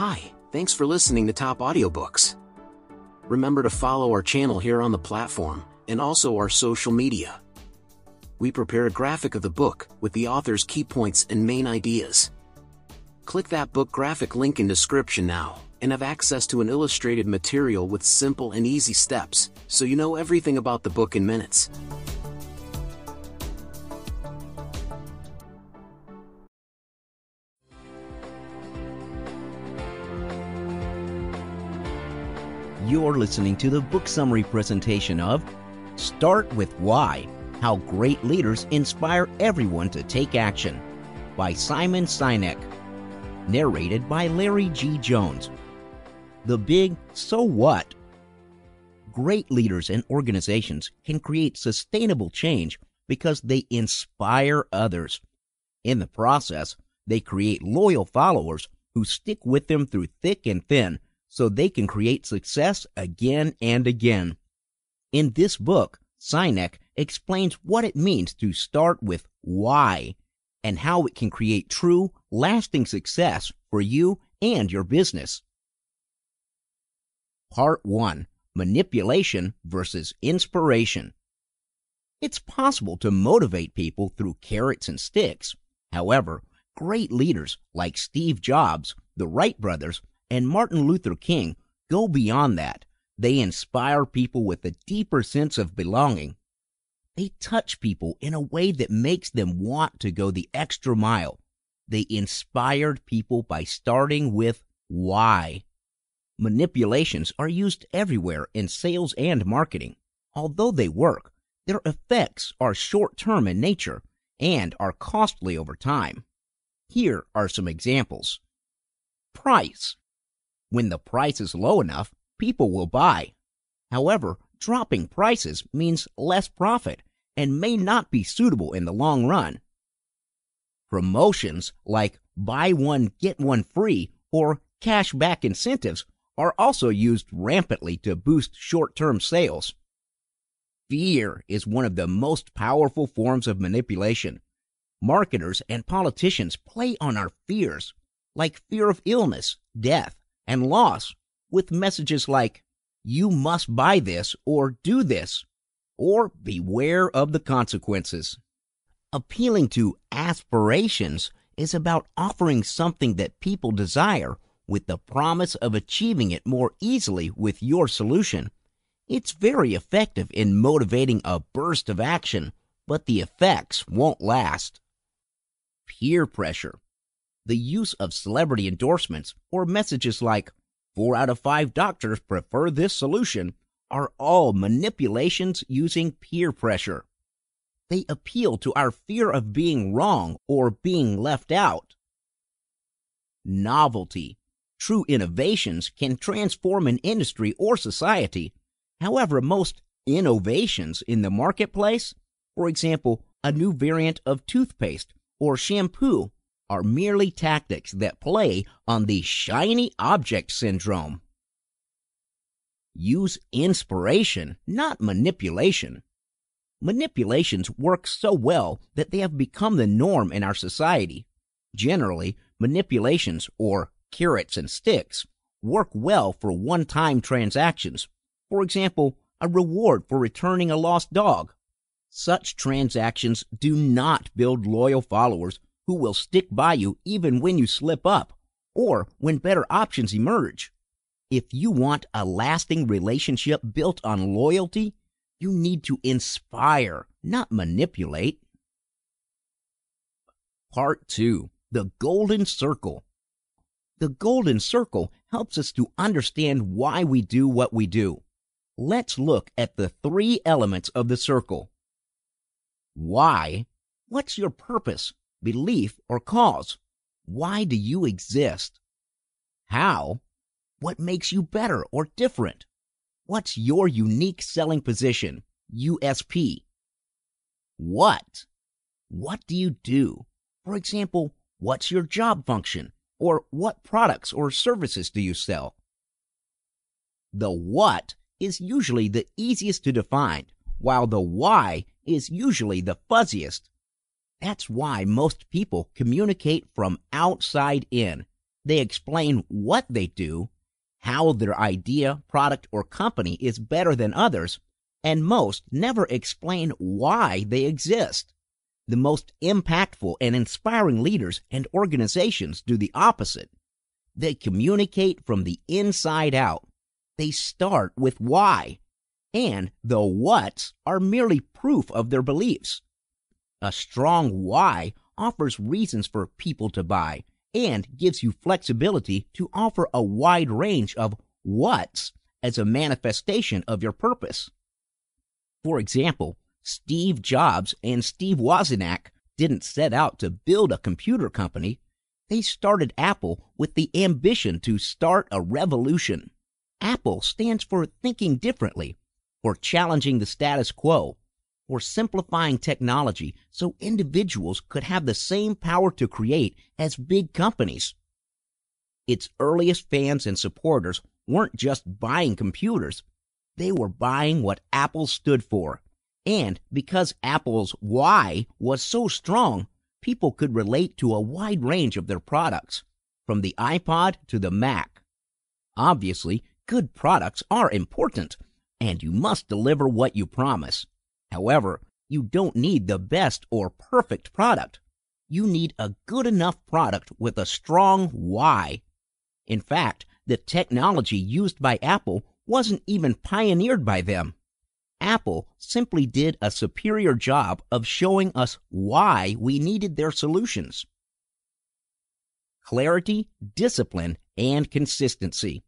Hi, thanks for listening to Top Audiobooks. Remember to follow our channel here on the platform and also our social media. We prepare a graphic of the book with the author's key points and main ideas. Click that book graphic link in description now and have access to an illustrated material with simple and easy steps so you know everything about the book in minutes. You're listening to the book summary presentation of Start with Why How Great Leaders Inspire Everyone to Take Action by Simon Sinek. Narrated by Larry G. Jones. The big so what? Great leaders and organizations can create sustainable change because they inspire others. In the process, they create loyal followers who stick with them through thick and thin so they can create success again and again. In this book, Sinek explains what it means to start with why and how it can create true, lasting success for you and your business. Part 1 Manipulation versus Inspiration. It's possible to motivate people through carrots and sticks. However, great leaders like Steve Jobs, the Wright brothers, and Martin Luther King go beyond that. They inspire people with a deeper sense of belonging. They touch people in a way that makes them want to go the extra mile. They inspired people by starting with why. Manipulations are used everywhere in sales and marketing. Although they work, their effects are short term in nature and are costly over time. Here are some examples. Price. When the price is low enough, people will buy. However, dropping prices means less profit and may not be suitable in the long run. Promotions like buy one, get one free or cash back incentives are also used rampantly to boost short term sales. Fear is one of the most powerful forms of manipulation. Marketers and politicians play on our fears, like fear of illness, death, and loss with messages like, you must buy this or do this, or beware of the consequences. Appealing to aspirations is about offering something that people desire with the promise of achieving it more easily with your solution. It's very effective in motivating a burst of action, but the effects won't last. Peer pressure the use of celebrity endorsements or messages like, four out of five doctors prefer this solution, are all manipulations using peer pressure. They appeal to our fear of being wrong or being left out. Novelty. True innovations can transform an industry or society. However, most innovations in the marketplace, for example, a new variant of toothpaste or shampoo, are merely tactics that play on the shiny object syndrome. Use inspiration, not manipulation. Manipulations work so well that they have become the norm in our society. Generally, manipulations, or carrots and sticks, work well for one time transactions. For example, a reward for returning a lost dog. Such transactions do not build loyal followers who will stick by you even when you slip up or when better options emerge. If you want a lasting relationship built on loyalty, you need to inspire, not manipulate. Part 2 The Golden Circle. The Golden Circle helps us to understand why we do what we do. Let's look at the three elements of the circle. Why? What's your purpose? Belief, or cause. Why do you exist? How? What makes you better or different? What's your unique selling position? USP. What? What do you do? For example, what's your job function? Or what products or services do you sell? The what is usually the easiest to define, while the why is usually the fuzziest. That's why most people communicate from outside in. They explain what they do, how their idea, product, or company is better than others, and most never explain why they exist. The most impactful and inspiring leaders and organizations do the opposite. They communicate from the inside out. They start with why, and the whats are merely proof of their beliefs. A strong why offers reasons for people to buy and gives you flexibility to offer a wide range of whats as a manifestation of your purpose. For example, Steve Jobs and Steve Wozniak didn't set out to build a computer company. They started Apple with the ambition to start a revolution. Apple stands for thinking differently, for challenging the status quo, for simplifying technology so individuals could have the same power to create as big companies. Its earliest fans and supporters weren't just buying computers, they were buying what Apple stood for. And because Apple's why was so strong, people could relate to a wide range of their products, from the iPod to the Mac. Obviously, good products are important, and you must deliver what you promise. However, you don't need the best or perfect product. You need a good enough product with a strong why. In fact, the technology used by Apple wasn't even pioneered by them. Apple simply did a superior job of showing us why we needed their solutions. Clarity, discipline, and consistency.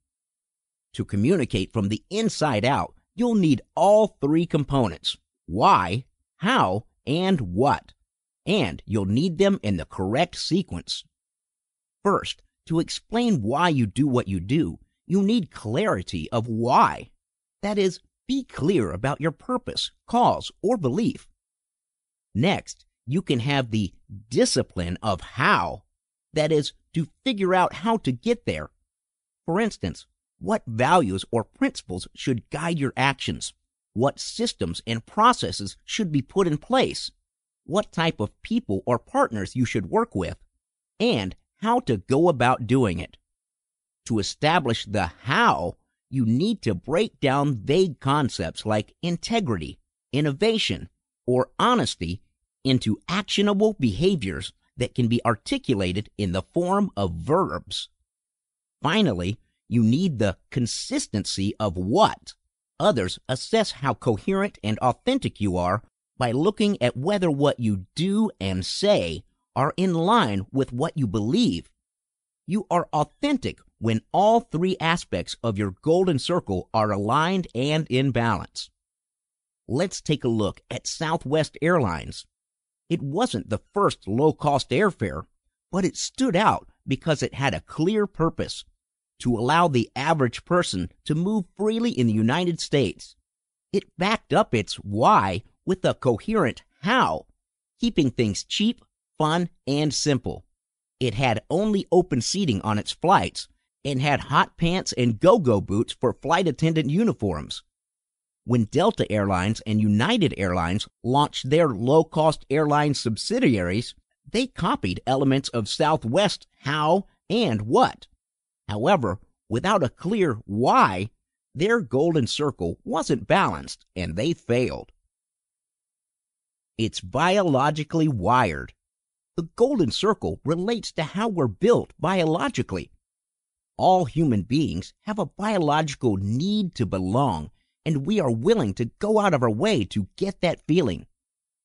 To communicate from the inside out, you'll need all three components why, how, and what, and you'll need them in the correct sequence. First, to explain why you do what you do, you need clarity of why. That is, be clear about your purpose, cause, or belief. Next, you can have the discipline of how. That is, to figure out how to get there. For instance, what values or principles should guide your actions? What systems and processes should be put in place, what type of people or partners you should work with, and how to go about doing it. To establish the how, you need to break down vague concepts like integrity, innovation, or honesty into actionable behaviors that can be articulated in the form of verbs. Finally, you need the consistency of what Others assess how coherent and authentic you are by looking at whether what you do and say are in line with what you believe. You are authentic when all three aspects of your golden circle are aligned and in balance. Let's take a look at Southwest Airlines. It wasn't the first low cost airfare, but it stood out because it had a clear purpose to allow the average person to move freely in the United States. It backed up its why with a coherent how, keeping things cheap, fun, and simple. It had only open seating on its flights and had hot pants and go go boots for flight attendant uniforms. When Delta Airlines and United Airlines launched their low cost airline subsidiaries, they copied elements of Southwest how and what. However, without a clear why, their golden circle wasn't balanced and they failed. It's biologically wired. The golden circle relates to how we're built biologically. All human beings have a biological need to belong, and we are willing to go out of our way to get that feeling.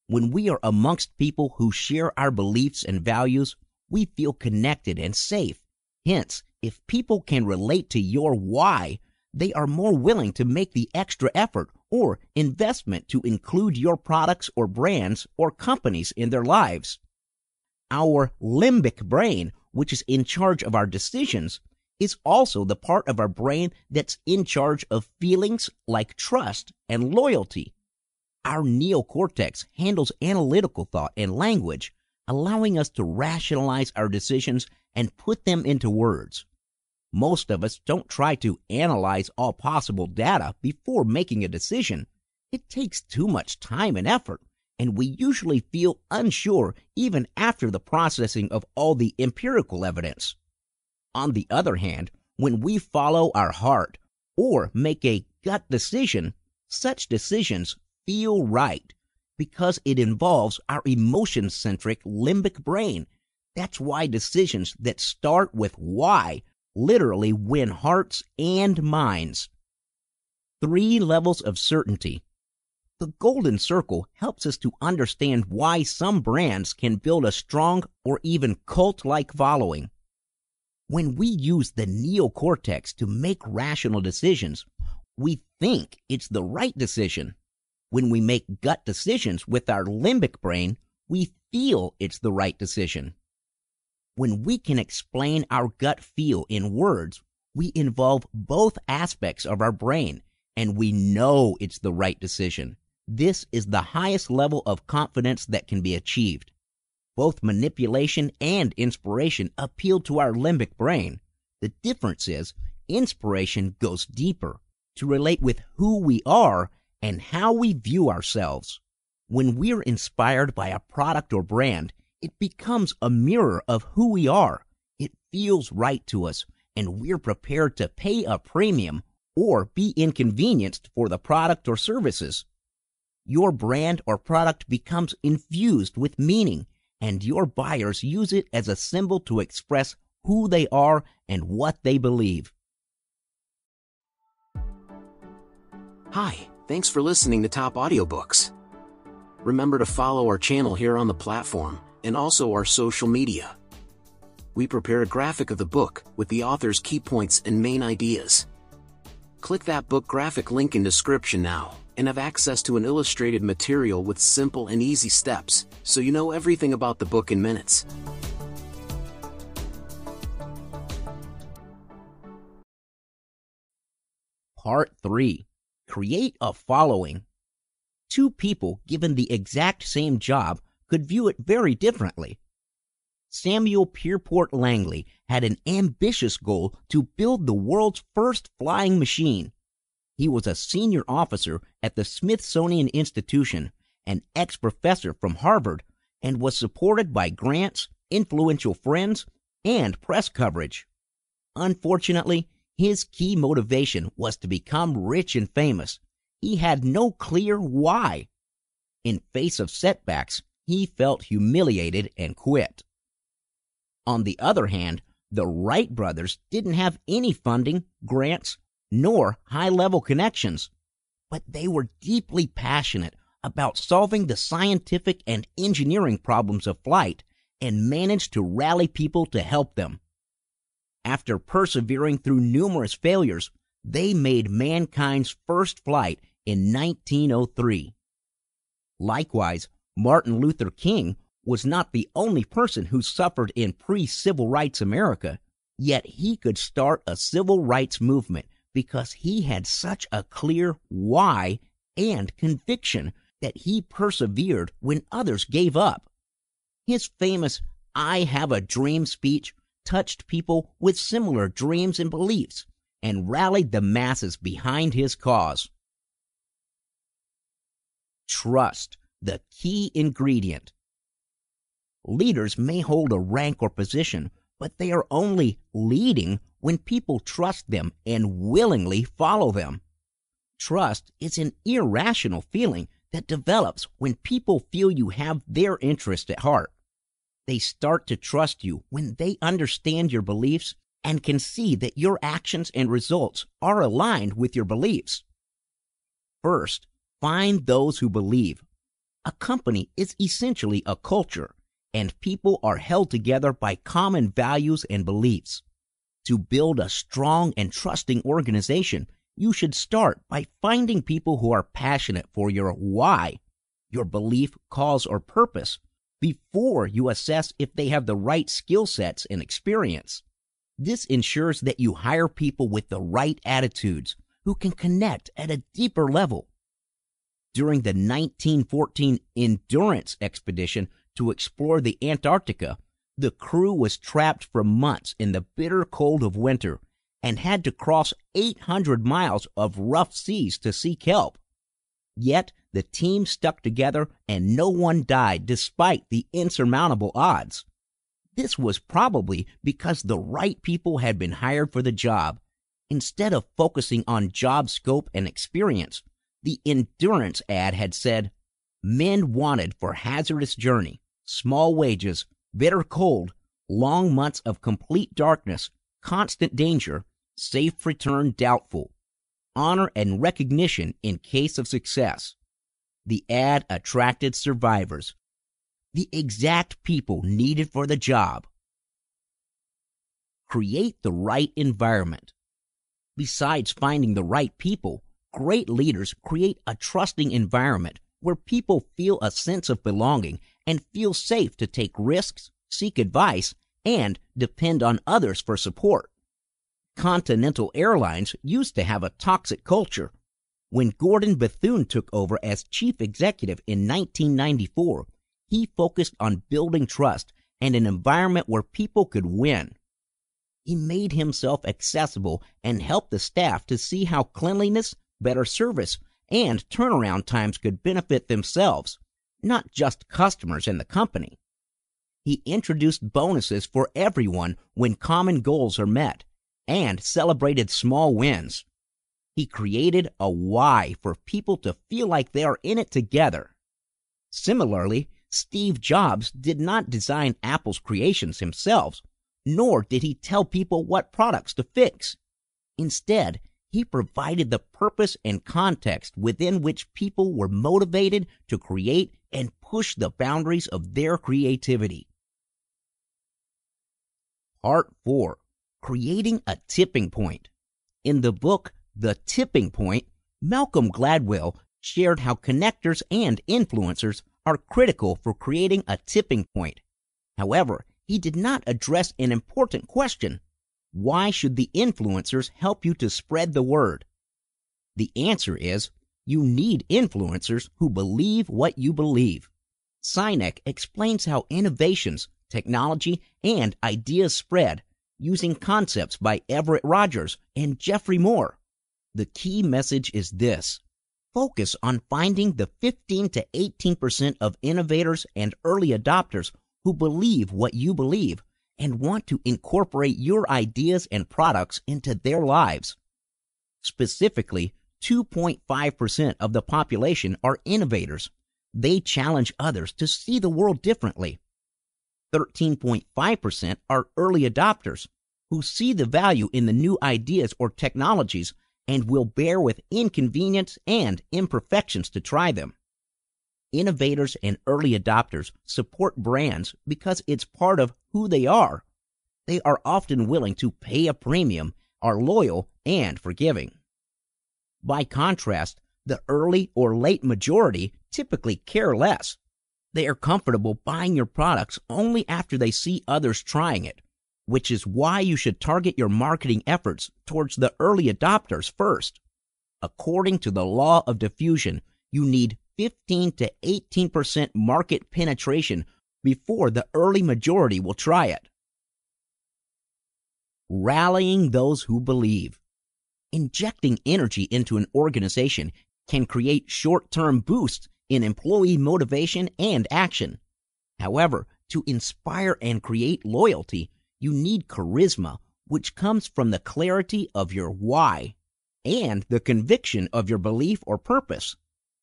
When we are amongst people who share our beliefs and values, we feel connected and safe. Hence, if people can relate to your why, they are more willing to make the extra effort or investment to include your products or brands or companies in their lives. Our limbic brain, which is in charge of our decisions, is also the part of our brain that's in charge of feelings like trust and loyalty. Our neocortex handles analytical thought and language, allowing us to rationalize our decisions and put them into words. Most of us don't try to analyze all possible data before making a decision. It takes too much time and effort, and we usually feel unsure even after the processing of all the empirical evidence. On the other hand, when we follow our heart or make a gut decision, such decisions feel right because it involves our emotion centric limbic brain. That's why decisions that start with why literally win hearts and minds. Three levels of certainty. The golden circle helps us to understand why some brands can build a strong or even cult like following. When we use the neocortex to make rational decisions, we think it's the right decision. When we make gut decisions with our limbic brain, we feel it's the right decision. When we can explain our gut feel in words, we involve both aspects of our brain and we know it's the right decision. This is the highest level of confidence that can be achieved. Both manipulation and inspiration appeal to our limbic brain. The difference is inspiration goes deeper to relate with who we are and how we view ourselves. When we're inspired by a product or brand, it becomes a mirror of who we are. It feels right to us, and we're prepared to pay a premium or be inconvenienced for the product or services. Your brand or product becomes infused with meaning and your buyers use it as a symbol to express who they are and what they believe. Hi, thanks for listening to Top Audiobooks. Remember to follow our channel here on the platform and also our social media. We prepare a graphic of the book with the author's key points and main ideas. Click that book graphic link in description now and have access to an illustrated material with simple and easy steps, so you know everything about the book in minutes. Part 3 Create a Following. Two people given the exact same job could view it very differently. Samuel Pierpont Langley had an ambitious goal to build the world's first flying machine. He was a senior officer at the Smithsonian Institution, an ex professor from Harvard, and was supported by grants, influential friends, and press coverage. Unfortunately, his key motivation was to become rich and famous. He had no clear why. In face of setbacks, he felt humiliated and quit. On the other hand, the Wright brothers didn't have any funding, grants, nor high level connections, but they were deeply passionate about solving the scientific and engineering problems of flight and managed to rally people to help them. After persevering through numerous failures, they made mankind's first flight in 1903. Likewise, Martin Luther King was not the only person who suffered in pre civil rights America, yet he could start a civil rights movement because he had such a clear why and conviction that he persevered when others gave up. His famous I Have a Dream speech touched people with similar dreams and beliefs and rallied the masses behind his cause. Trust, the key ingredient. Leaders may hold a rank or position, but they are only leading when people trust them and willingly follow them. Trust is an irrational feeling that develops when people feel you have their interest at heart. They start to trust you when they understand your beliefs and can see that your actions and results are aligned with your beliefs. First, find those who believe. A company is essentially a culture, and people are held together by common values and beliefs. To build a strong and trusting organization, you should start by finding people who are passionate for your why, your belief, cause, or purpose, before you assess if they have the right skill sets and experience. This ensures that you hire people with the right attitudes who can connect at a deeper level. During the 1914 Endurance expedition to explore the Antarctica, the crew was trapped for months in the bitter cold of winter and had to cross 800 miles of rough seas to seek help. Yet the team stuck together and no one died despite the insurmountable odds. This was probably because the right people had been hired for the job. Instead of focusing on job scope and experience, the endurance ad had said, Men wanted for hazardous journey, small wages, bitter cold, long months of complete darkness, constant danger, safe return doubtful, honor and recognition in case of success. The ad attracted survivors, the exact people needed for the job. Create the right environment. Besides finding the right people, great leaders create a trusting environment where people feel a sense of belonging and feel safe to take risks, seek advice, and depend on others for support. Continental Airlines used to have a toxic culture. When Gordon Bethune took over as chief executive in 1994, he focused on building trust and an environment where people could win. He made himself accessible and helped the staff to see how cleanliness, better service, and turnaround times could benefit themselves, not just customers and the company. He introduced bonuses for everyone when common goals are met and celebrated small wins. He created a why for people to feel like they are in it together. Similarly, Steve Jobs did not design Apple's creations himself, nor did he tell people what products to fix. Instead, he provided the purpose and context within which people were motivated to create and push the boundaries of their creativity. Part 4 Creating a Tipping Point. In the book The Tipping Point, Malcolm Gladwell shared how connectors and influencers are critical for creating a tipping point. However, he did not address an important question why should the influencers help you to spread the word? The answer is you need influencers who believe what you believe. Sinek explains how innovations, technology, and ideas spread using concepts by Everett Rogers and Geoffrey Moore. The key message is this focus on finding the 15 to 18% of innovators and early adopters who believe what you believe and want to incorporate your ideas and products into their lives. Specifically, 2.5% of the population are innovators. They challenge others to see the world differently. 13.5% are early adopters who see the value in the new ideas or technologies and will bear with inconvenience and imperfections to try them. Innovators and early adopters support brands because it's part of who they are. They are often willing to pay a premium, are loyal, and forgiving. By contrast, the early or late majority typically care less. They are comfortable buying your products only after they see others trying it, which is why you should target your marketing efforts towards the early adopters first. According to the law of diffusion, you need 15 to 18% market penetration before the early majority will try it. Rallying those who believe. Injecting energy into an organization can create short term boosts in employee motivation and action. However, to inspire and create loyalty, you need charisma, which comes from the clarity of your why and the conviction of your belief or purpose.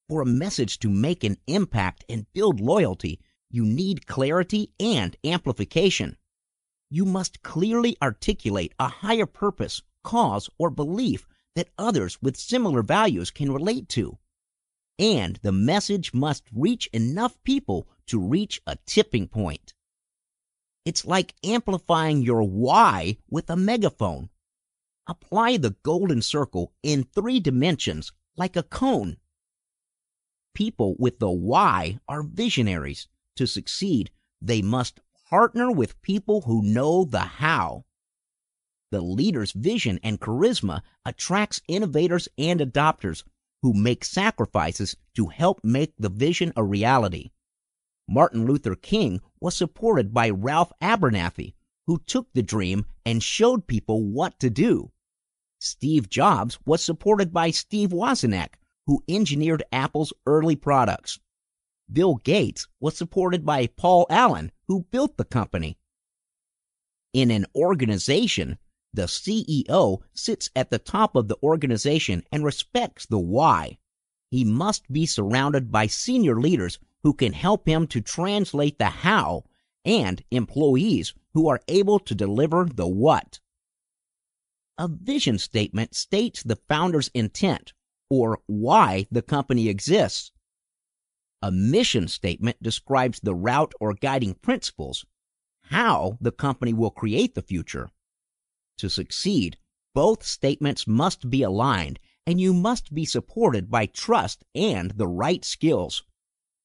For a message to make an impact and build loyalty, you need clarity and amplification. You must clearly articulate a higher purpose, cause, or belief that others with similar values can relate to. And the message must reach enough people to reach a tipping point. It's like amplifying your why with a megaphone. Apply the golden circle in three dimensions like a cone People with the why are visionaries. To succeed, they must partner with people who know the how. The leader's vision and charisma attracts innovators and adopters who make sacrifices to help make the vision a reality. Martin Luther King was supported by Ralph Abernathy, who took the dream and showed people what to do. Steve Jobs was supported by Steve Wozniak, who engineered Apple's early products. Bill Gates was supported by Paul Allen, who built the company. In an organization, the CEO sits at the top of the organization and respects the why. He must be surrounded by senior leaders who can help him to translate the how and employees who are able to deliver the what. A vision statement states the founder's intent or why the company exists. A mission statement describes the route or guiding principles, how the company will create the future. To succeed, both statements must be aligned and you must be supported by trust and the right skills.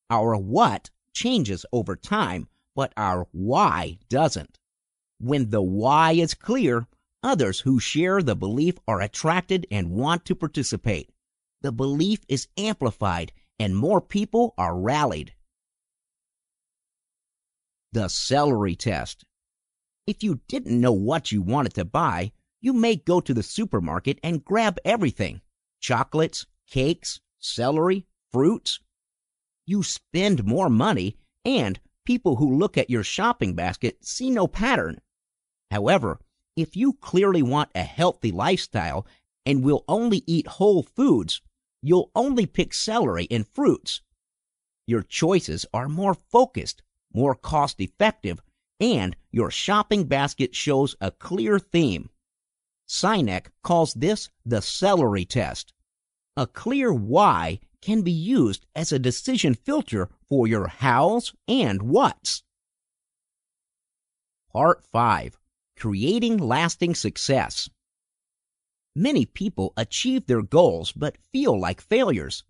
Our what changes over time, but our why doesn't. When the why is clear, others who share the belief are attracted and want to participate. The belief is amplified and more people are rallied. The celery test. If you didn't know what you wanted to buy, you may go to the supermarket and grab everything chocolates, cakes, celery, fruits. You spend more money, and people who look at your shopping basket see no pattern. However, if you clearly want a healthy lifestyle and will only eat whole foods, you'll only pick celery and fruits. Your choices are more focused, more cost effective, and your shopping basket shows a clear theme. Sinek calls this the celery test. A clear why can be used as a decision filter for your hows and whats. Part 5 Creating Lasting Success. Many people achieve their goals but feel like failures.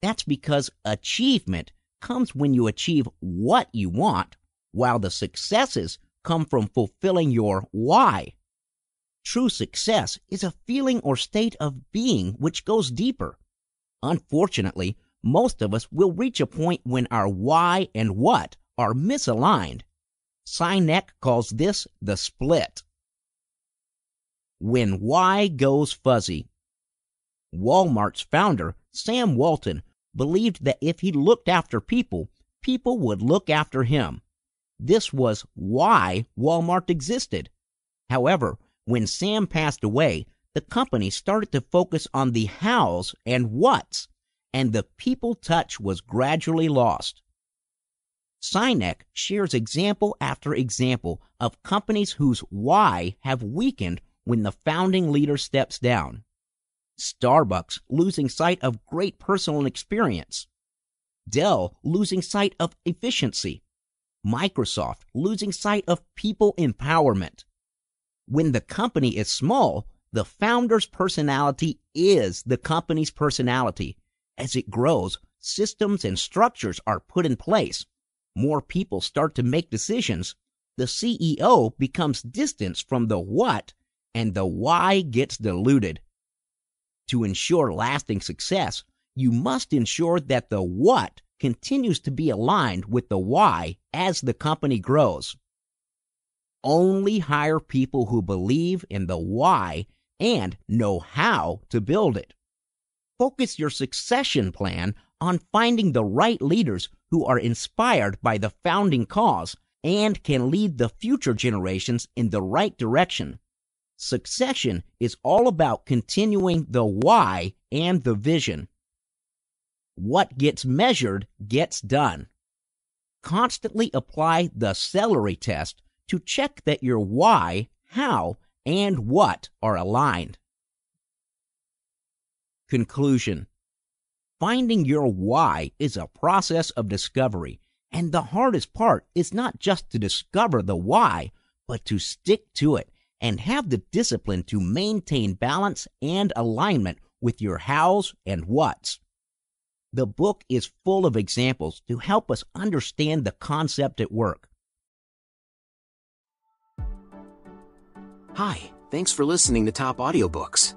That's because achievement comes when you achieve what you want while the successes come from fulfilling your why. True success is a feeling or state of being which goes deeper. Unfortunately, most of us will reach a point when our why and what are misaligned. Sinek calls this the split. When why goes fuzzy. Walmart's founder, Sam Walton, believed that if he looked after people, people would look after him. This was why Walmart existed. However, when Sam passed away, the company started to focus on the hows and whats, and the people touch was gradually lost. Sinek shares example after example of companies whose why have weakened when the founding leader steps down. Starbucks losing sight of great personal experience. Dell losing sight of efficiency. Microsoft losing sight of people empowerment. When the company is small, the founder's personality is the company's personality. As it grows, systems and structures are put in place. More people start to make decisions. The CEO becomes distanced from the what, and the why gets diluted. To ensure lasting success, you must ensure that the what continues to be aligned with the why as the company grows. Only hire people who believe in the why and know how to build it. Focus your succession plan on finding the right leaders who are inspired by the founding cause and can lead the future generations in the right direction. Succession is all about continuing the why and the vision. What gets measured gets done. Constantly apply the celery test to check that your why, how, and what are aligned. Conclusion Finding your why is a process of discovery, and the hardest part is not just to discover the why, but to stick to it and have the discipline to maintain balance and alignment with your hows and whats. The book is full of examples to help us understand the concept at work. Hi, thanks for listening to Top Audiobooks.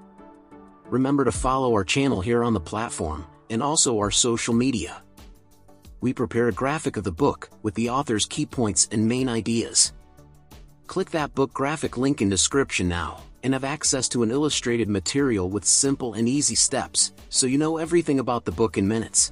Remember to follow our channel here on the platform and also our social media. We prepare a graphic of the book with the author's key points and main ideas. Click that book graphic link in description now and have access to an illustrated material with simple and easy steps, so you know everything about the book in minutes.